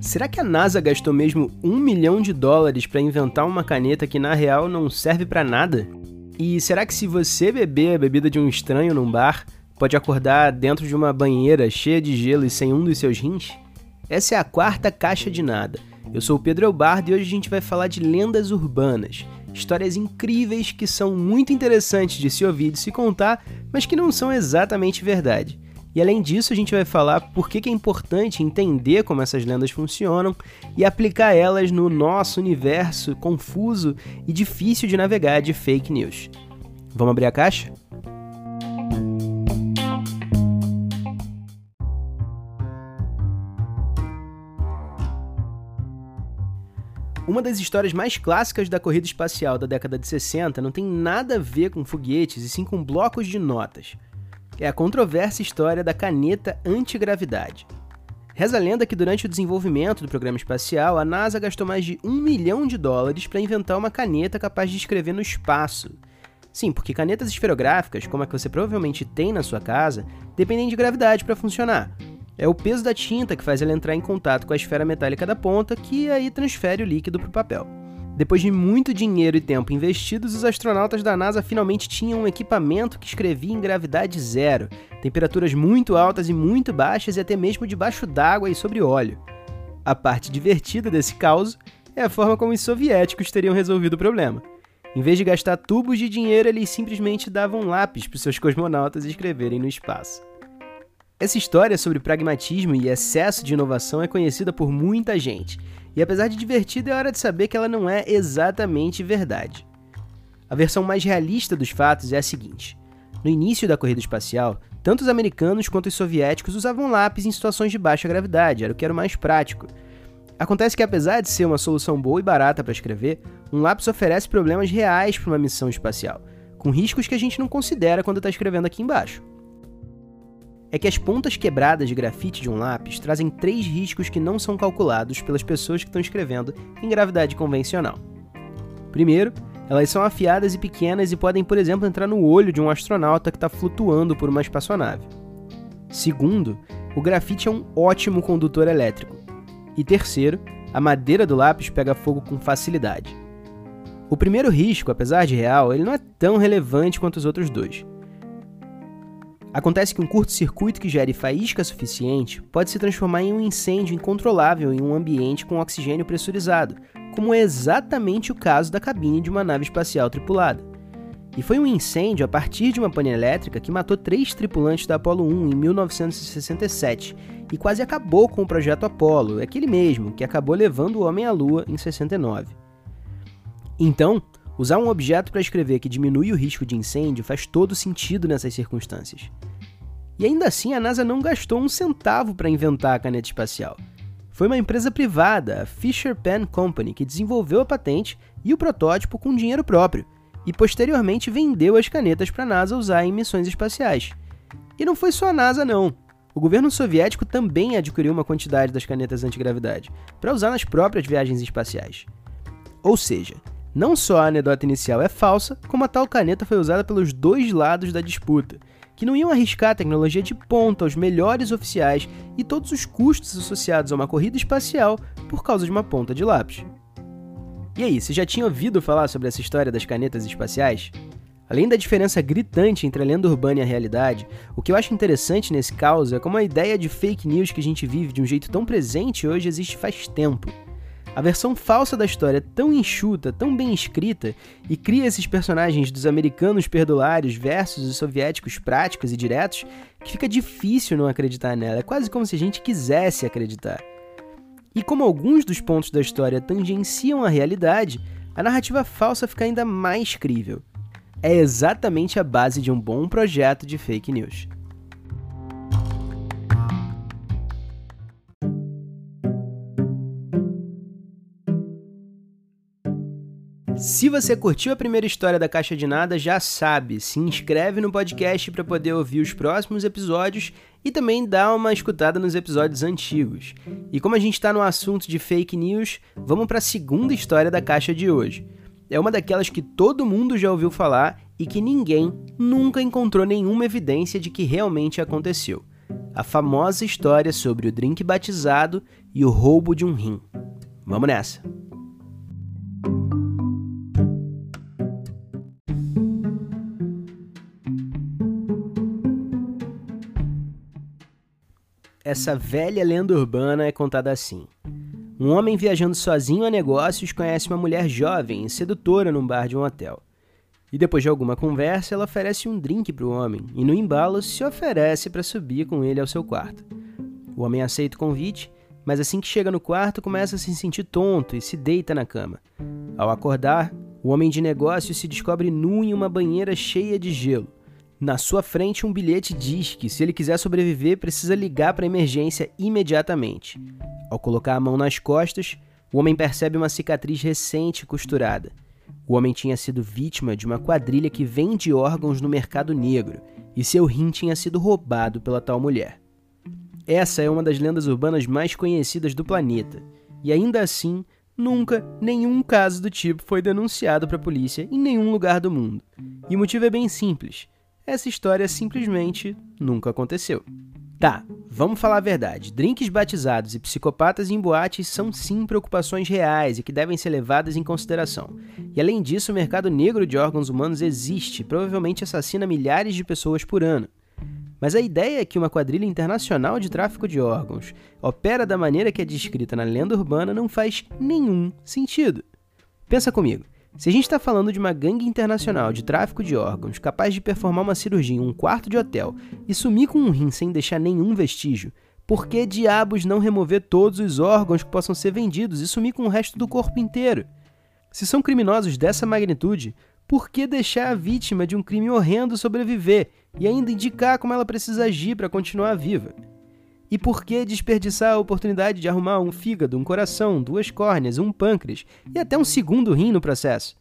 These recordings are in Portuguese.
Será que a NASA gastou mesmo um milhão de dólares para inventar uma caneta que na real não serve para nada? E será que se você beber a bebida de um estranho num bar, pode acordar dentro de uma banheira cheia de gelo e sem um dos seus rins? Essa é a quarta caixa de nada. Eu sou o Pedro Elbardo e hoje a gente vai falar de lendas urbanas. Histórias incríveis que são muito interessantes de se ouvir e de se contar, mas que não são exatamente verdade. E além disso, a gente vai falar por que é importante entender como essas lendas funcionam e aplicar elas no nosso universo confuso e difícil de navegar de fake news. Vamos abrir a caixa? Uma das histórias mais clássicas da corrida espacial da década de 60 não tem nada a ver com foguetes e sim com blocos de notas é a controversa história da caneta antigravidade. Reza a lenda que durante o desenvolvimento do programa espacial, a NASA gastou mais de um milhão de dólares para inventar uma caneta capaz de escrever no espaço. Sim, porque canetas esferográficas, como a que você provavelmente tem na sua casa, dependem de gravidade para funcionar. É o peso da tinta que faz ela entrar em contato com a esfera metálica da ponta, que aí transfere o líquido para o papel. Depois de muito dinheiro e tempo investidos, os astronautas da NASA finalmente tinham um equipamento que escrevia em gravidade zero, temperaturas muito altas e muito baixas e até mesmo debaixo d'água e sobre óleo. A parte divertida desse caos é a forma como os soviéticos teriam resolvido o problema. Em vez de gastar tubos de dinheiro, eles simplesmente davam lápis para seus cosmonautas escreverem no espaço. Essa história sobre pragmatismo e excesso de inovação é conhecida por muita gente e apesar de divertida, é hora de saber que ela não é exatamente verdade. A versão mais realista dos fatos é a seguinte: no início da corrida espacial, tanto os americanos quanto os soviéticos usavam lápis em situações de baixa gravidade, era o que era mais prático. Acontece que, apesar de ser uma solução boa e barata para escrever, um lápis oferece problemas reais para uma missão espacial, com riscos que a gente não considera quando está escrevendo aqui embaixo é que as pontas quebradas de grafite de um lápis trazem três riscos que não são calculados pelas pessoas que estão escrevendo em gravidade convencional. Primeiro, elas são afiadas e pequenas e podem, por exemplo, entrar no olho de um astronauta que está flutuando por uma espaçonave. Segundo, o grafite é um ótimo condutor elétrico. E terceiro, a madeira do lápis pega fogo com facilidade. O primeiro risco, apesar de real, ele não é tão relevante quanto os outros dois. Acontece que um curto-circuito que gere faísca suficiente pode se transformar em um incêndio incontrolável em um ambiente com oxigênio pressurizado, como é exatamente o caso da cabine de uma nave espacial tripulada. E foi um incêndio a partir de uma pane elétrica que matou três tripulantes da Apollo 1 em 1967 e quase acabou com o projeto Apollo, aquele mesmo que acabou levando o homem à Lua em 69. Então, Usar um objeto para escrever que diminui o risco de incêndio faz todo sentido nessas circunstâncias. E ainda assim, a NASA não gastou um centavo para inventar a caneta espacial. Foi uma empresa privada, a Fisher Pen Company, que desenvolveu a patente e o protótipo com dinheiro próprio, e posteriormente vendeu as canetas para a NASA usar em missões espaciais. E não foi só a NASA, não. O governo soviético também adquiriu uma quantidade das canetas antigravidade, para usar nas próprias viagens espaciais. Ou seja, não só a anedota inicial é falsa, como a tal caneta foi usada pelos dois lados da disputa, que não iam arriscar a tecnologia de ponta aos melhores oficiais e todos os custos associados a uma corrida espacial por causa de uma ponta de lápis. E aí, você já tinha ouvido falar sobre essa história das canetas espaciais? Além da diferença gritante entre a lenda urbana e a realidade, o que eu acho interessante nesse caso é como a ideia de fake news que a gente vive de um jeito tão presente hoje existe faz tempo. A versão falsa da história é tão enxuta, tão bem escrita, e cria esses personagens dos americanos perdulários versus os soviéticos práticos e diretos, que fica difícil não acreditar nela. É quase como se a gente quisesse acreditar. E como alguns dos pontos da história tangenciam a realidade, a narrativa falsa fica ainda mais crível. É exatamente a base de um bom projeto de fake news. Se você curtiu a primeira história da Caixa de Nada, já sabe, se inscreve no podcast para poder ouvir os próximos episódios e também dá uma escutada nos episódios antigos. E como a gente está no assunto de fake news, vamos para a segunda história da Caixa de hoje. É uma daquelas que todo mundo já ouviu falar e que ninguém nunca encontrou nenhuma evidência de que realmente aconteceu. a famosa história sobre o drink batizado e o roubo de um rim. Vamos nessa! Essa velha lenda urbana é contada assim. Um homem viajando sozinho a negócios conhece uma mulher jovem e sedutora num bar de um hotel. E depois de alguma conversa, ela oferece um drink para o homem e, no embalo, se oferece para subir com ele ao seu quarto. O homem aceita o convite, mas assim que chega no quarto, começa a se sentir tonto e se deita na cama. Ao acordar, o homem de negócios se descobre nu em uma banheira cheia de gelo. Na sua frente, um bilhete diz que, se ele quiser sobreviver, precisa ligar para a emergência imediatamente. Ao colocar a mão nas costas, o homem percebe uma cicatriz recente costurada. O homem tinha sido vítima de uma quadrilha que vende órgãos no mercado negro e seu rim tinha sido roubado pela tal mulher. Essa é uma das lendas urbanas mais conhecidas do planeta, e ainda assim, nunca nenhum caso do tipo foi denunciado para a polícia em nenhum lugar do mundo. E o motivo é bem simples: essa história simplesmente nunca aconteceu. Tá, vamos falar a verdade. Drinks batizados e psicopatas em boates são sim preocupações reais e que devem ser levadas em consideração. E além disso, o mercado negro de órgãos humanos existe provavelmente assassina milhares de pessoas por ano. Mas a ideia é que uma quadrilha internacional de tráfico de órgãos opera da maneira que é descrita na lenda urbana não faz nenhum sentido. Pensa comigo. Se a gente está falando de uma gangue internacional de tráfico de órgãos capaz de performar uma cirurgia em um quarto de hotel e sumir com um rim sem deixar nenhum vestígio, por que diabos não remover todos os órgãos que possam ser vendidos e sumir com o resto do corpo inteiro? Se são criminosos dessa magnitude, por que deixar a vítima de um crime horrendo sobreviver e ainda indicar como ela precisa agir para continuar viva? E por que desperdiçar a oportunidade de arrumar um fígado, um coração, duas córneas, um pâncreas e até um segundo rim no processo?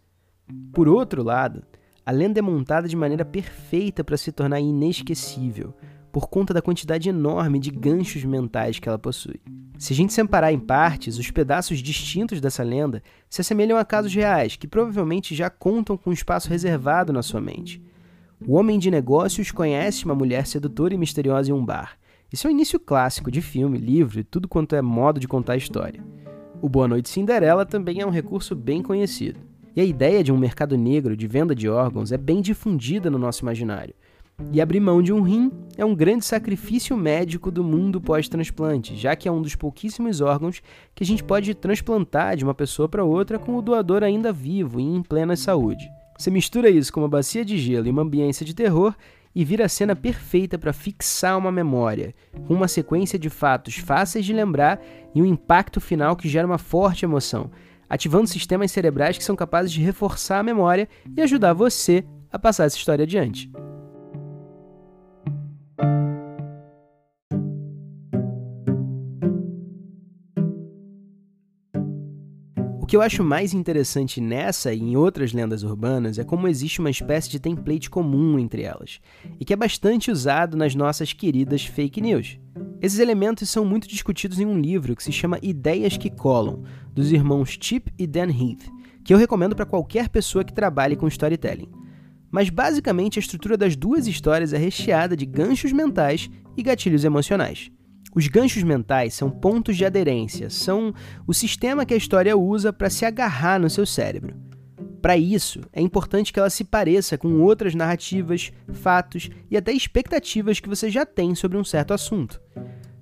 Por outro lado, a lenda é montada de maneira perfeita para se tornar inesquecível, por conta da quantidade enorme de ganchos mentais que ela possui. Se a gente separar em partes, os pedaços distintos dessa lenda se assemelham a casos reais que provavelmente já contam com um espaço reservado na sua mente. O homem de negócios conhece uma mulher sedutora e misteriosa em um bar isso é um início clássico de filme, livro e tudo quanto é modo de contar a história. O Boa Noite Cinderela também é um recurso bem conhecido. E a ideia de um mercado negro de venda de órgãos é bem difundida no nosso imaginário. E abrir mão de um rim é um grande sacrifício médico do mundo pós-transplante, já que é um dos pouquíssimos órgãos que a gente pode transplantar de uma pessoa para outra com o doador ainda vivo e em plena saúde. Você mistura isso com uma bacia de gelo e uma ambiência de terror e vira a cena perfeita para fixar uma memória, com uma sequência de fatos fáceis de lembrar e um impacto final que gera uma forte emoção, ativando sistemas cerebrais que são capazes de reforçar a memória e ajudar você a passar essa história adiante. Que eu acho mais interessante nessa e em outras lendas urbanas é como existe uma espécie de template comum entre elas, e que é bastante usado nas nossas queridas fake news. Esses elementos são muito discutidos em um livro que se chama Ideias que Colam, dos irmãos Chip e Dan Heath, que eu recomendo para qualquer pessoa que trabalhe com storytelling. Mas basicamente a estrutura das duas histórias é recheada de ganchos mentais e gatilhos emocionais. Os ganchos mentais são pontos de aderência, são o sistema que a história usa para se agarrar no seu cérebro. Para isso, é importante que ela se pareça com outras narrativas, fatos e até expectativas que você já tem sobre um certo assunto.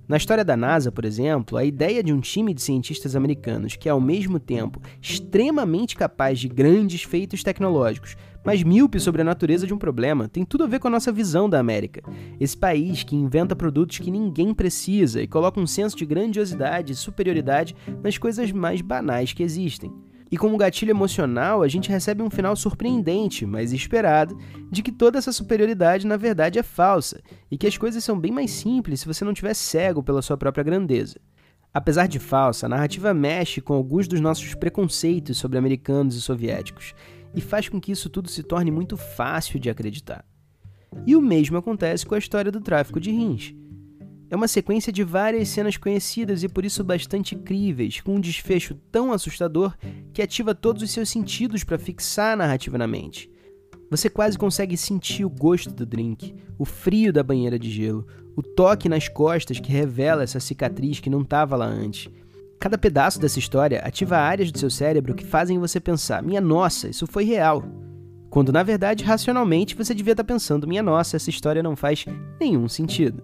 Na história da NASA, por exemplo, a ideia de um time de cientistas americanos que é ao mesmo tempo extremamente capaz de grandes feitos tecnológicos, mas míope sobre a natureza de um problema, tem tudo a ver com a nossa visão da América. Esse país que inventa produtos que ninguém precisa e coloca um senso de grandiosidade e superioridade nas coisas mais banais que existem. E como gatilho emocional, a gente recebe um final surpreendente, mas esperado, de que toda essa superioridade na verdade é falsa e que as coisas são bem mais simples se você não estiver cego pela sua própria grandeza. Apesar de falsa, a narrativa mexe com alguns dos nossos preconceitos sobre americanos e soviéticos e faz com que isso tudo se torne muito fácil de acreditar. E o mesmo acontece com a história do tráfico de rins. É uma sequência de várias cenas conhecidas e por isso bastante críveis, com um desfecho tão assustador que ativa todos os seus sentidos para fixar a narrativa na mente. Você quase consegue sentir o gosto do drink, o frio da banheira de gelo, o toque nas costas que revela essa cicatriz que não estava lá antes. Cada pedaço dessa história ativa áreas do seu cérebro que fazem você pensar: minha nossa, isso foi real. Quando na verdade, racionalmente, você devia estar tá pensando: minha nossa, essa história não faz nenhum sentido.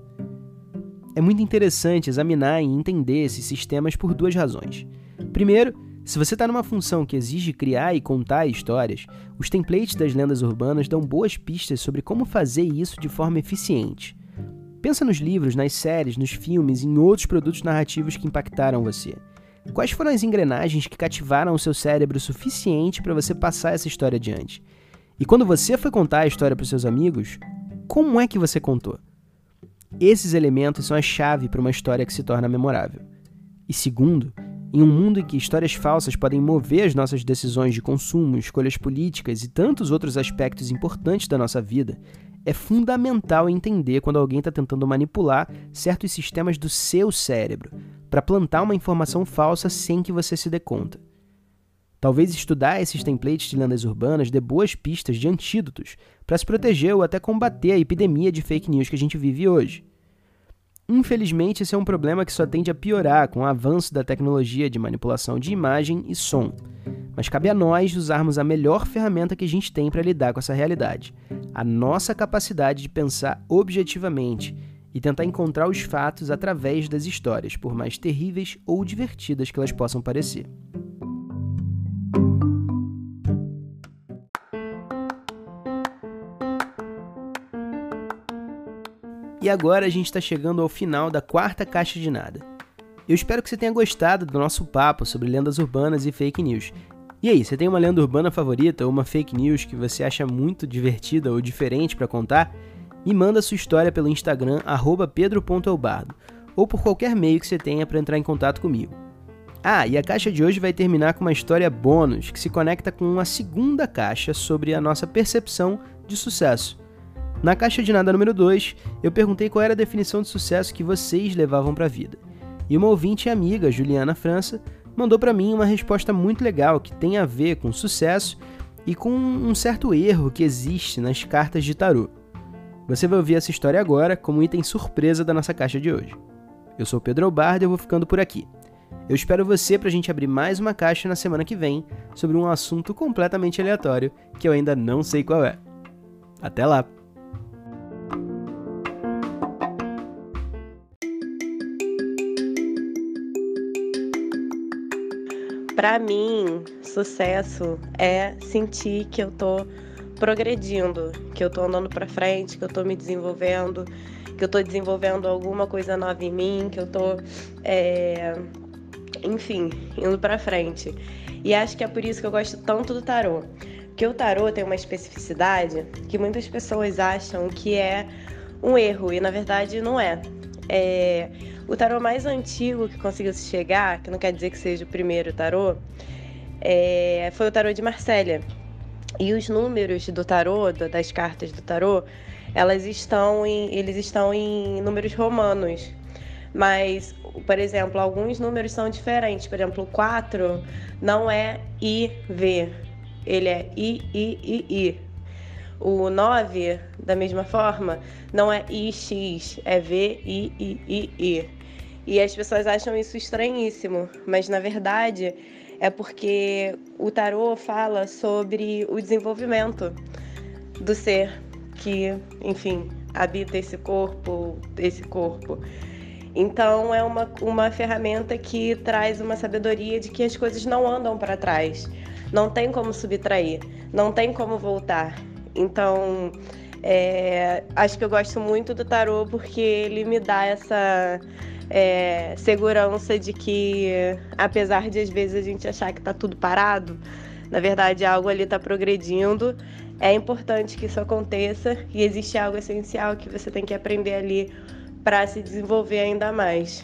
É muito interessante examinar e entender esses sistemas por duas razões. Primeiro, se você está numa função que exige criar e contar histórias, os templates das lendas urbanas dão boas pistas sobre como fazer isso de forma eficiente. Pensa nos livros, nas séries, nos filmes e em outros produtos narrativos que impactaram você. Quais foram as engrenagens que cativaram o seu cérebro o suficiente para você passar essa história adiante? E quando você foi contar a história para seus amigos, como é que você contou? Esses elementos são a chave para uma história que se torna memorável. E segundo, em um mundo em que histórias falsas podem mover as nossas decisões de consumo, escolhas políticas e tantos outros aspectos importantes da nossa vida, é fundamental entender quando alguém está tentando manipular certos sistemas do seu cérebro para plantar uma informação falsa sem que você se dê conta. Talvez estudar esses templates de lendas urbanas dê boas pistas de antídotos para se proteger ou até combater a epidemia de fake news que a gente vive hoje. Infelizmente, esse é um problema que só tende a piorar com o avanço da tecnologia de manipulação de imagem e som. Mas cabe a nós usarmos a melhor ferramenta que a gente tem para lidar com essa realidade: a nossa capacidade de pensar objetivamente e tentar encontrar os fatos através das histórias, por mais terríveis ou divertidas que elas possam parecer. E agora a gente está chegando ao final da quarta caixa de nada. Eu espero que você tenha gostado do nosso papo sobre lendas urbanas e fake news. E aí, você tem uma lenda urbana favorita ou uma fake news que você acha muito divertida ou diferente para contar? Me manda sua história pelo Instagram pedro.elbardo ou por qualquer meio que você tenha para entrar em contato comigo. Ah, e a caixa de hoje vai terminar com uma história bônus que se conecta com uma segunda caixa sobre a nossa percepção de sucesso. Na caixa de nada número 2, eu perguntei qual era a definição de sucesso que vocês levavam para a vida. E uma ouvinte e amiga, Juliana França, mandou para mim uma resposta muito legal que tem a ver com sucesso e com um certo erro que existe nas cartas de tarô. Você vai ouvir essa história agora como item surpresa da nossa caixa de hoje. Eu sou Pedro Albardo e eu vou ficando por aqui. Eu espero você para a gente abrir mais uma caixa na semana que vem sobre um assunto completamente aleatório que eu ainda não sei qual é. Até lá! Para mim, sucesso é sentir que eu tô progredindo, que eu tô andando para frente, que eu tô me desenvolvendo, que eu tô desenvolvendo alguma coisa nova em mim, que eu tô, é... enfim, indo para frente. E acho que é por isso que eu gosto tanto do tarô. Porque o tarô tem uma especificidade que muitas pessoas acham que é um erro, e na verdade não é. É, o tarô mais antigo que conseguiu se chegar, que não quer dizer que seja o primeiro tarô, é, foi o tarô de Marsella. E os números do tarô, das cartas do tarô, elas estão em, eles estão em números romanos. Mas, por exemplo, alguns números são diferentes. Por exemplo, o 4 não é IV, ele é I, I, I, I. O 9, da mesma forma, não é IX, é V, I, I, I, I. E as pessoas acham isso estranhíssimo, mas na verdade é porque o tarô fala sobre o desenvolvimento do ser que, enfim, habita esse corpo, esse corpo. Então é uma, uma ferramenta que traz uma sabedoria de que as coisas não andam para trás, não tem como subtrair, não tem como voltar. Então, é, acho que eu gosto muito do tarô porque ele me dá essa é, segurança de que, apesar de às vezes a gente achar que está tudo parado, na verdade algo ali está progredindo. É importante que isso aconteça e existe algo essencial que você tem que aprender ali para se desenvolver ainda mais.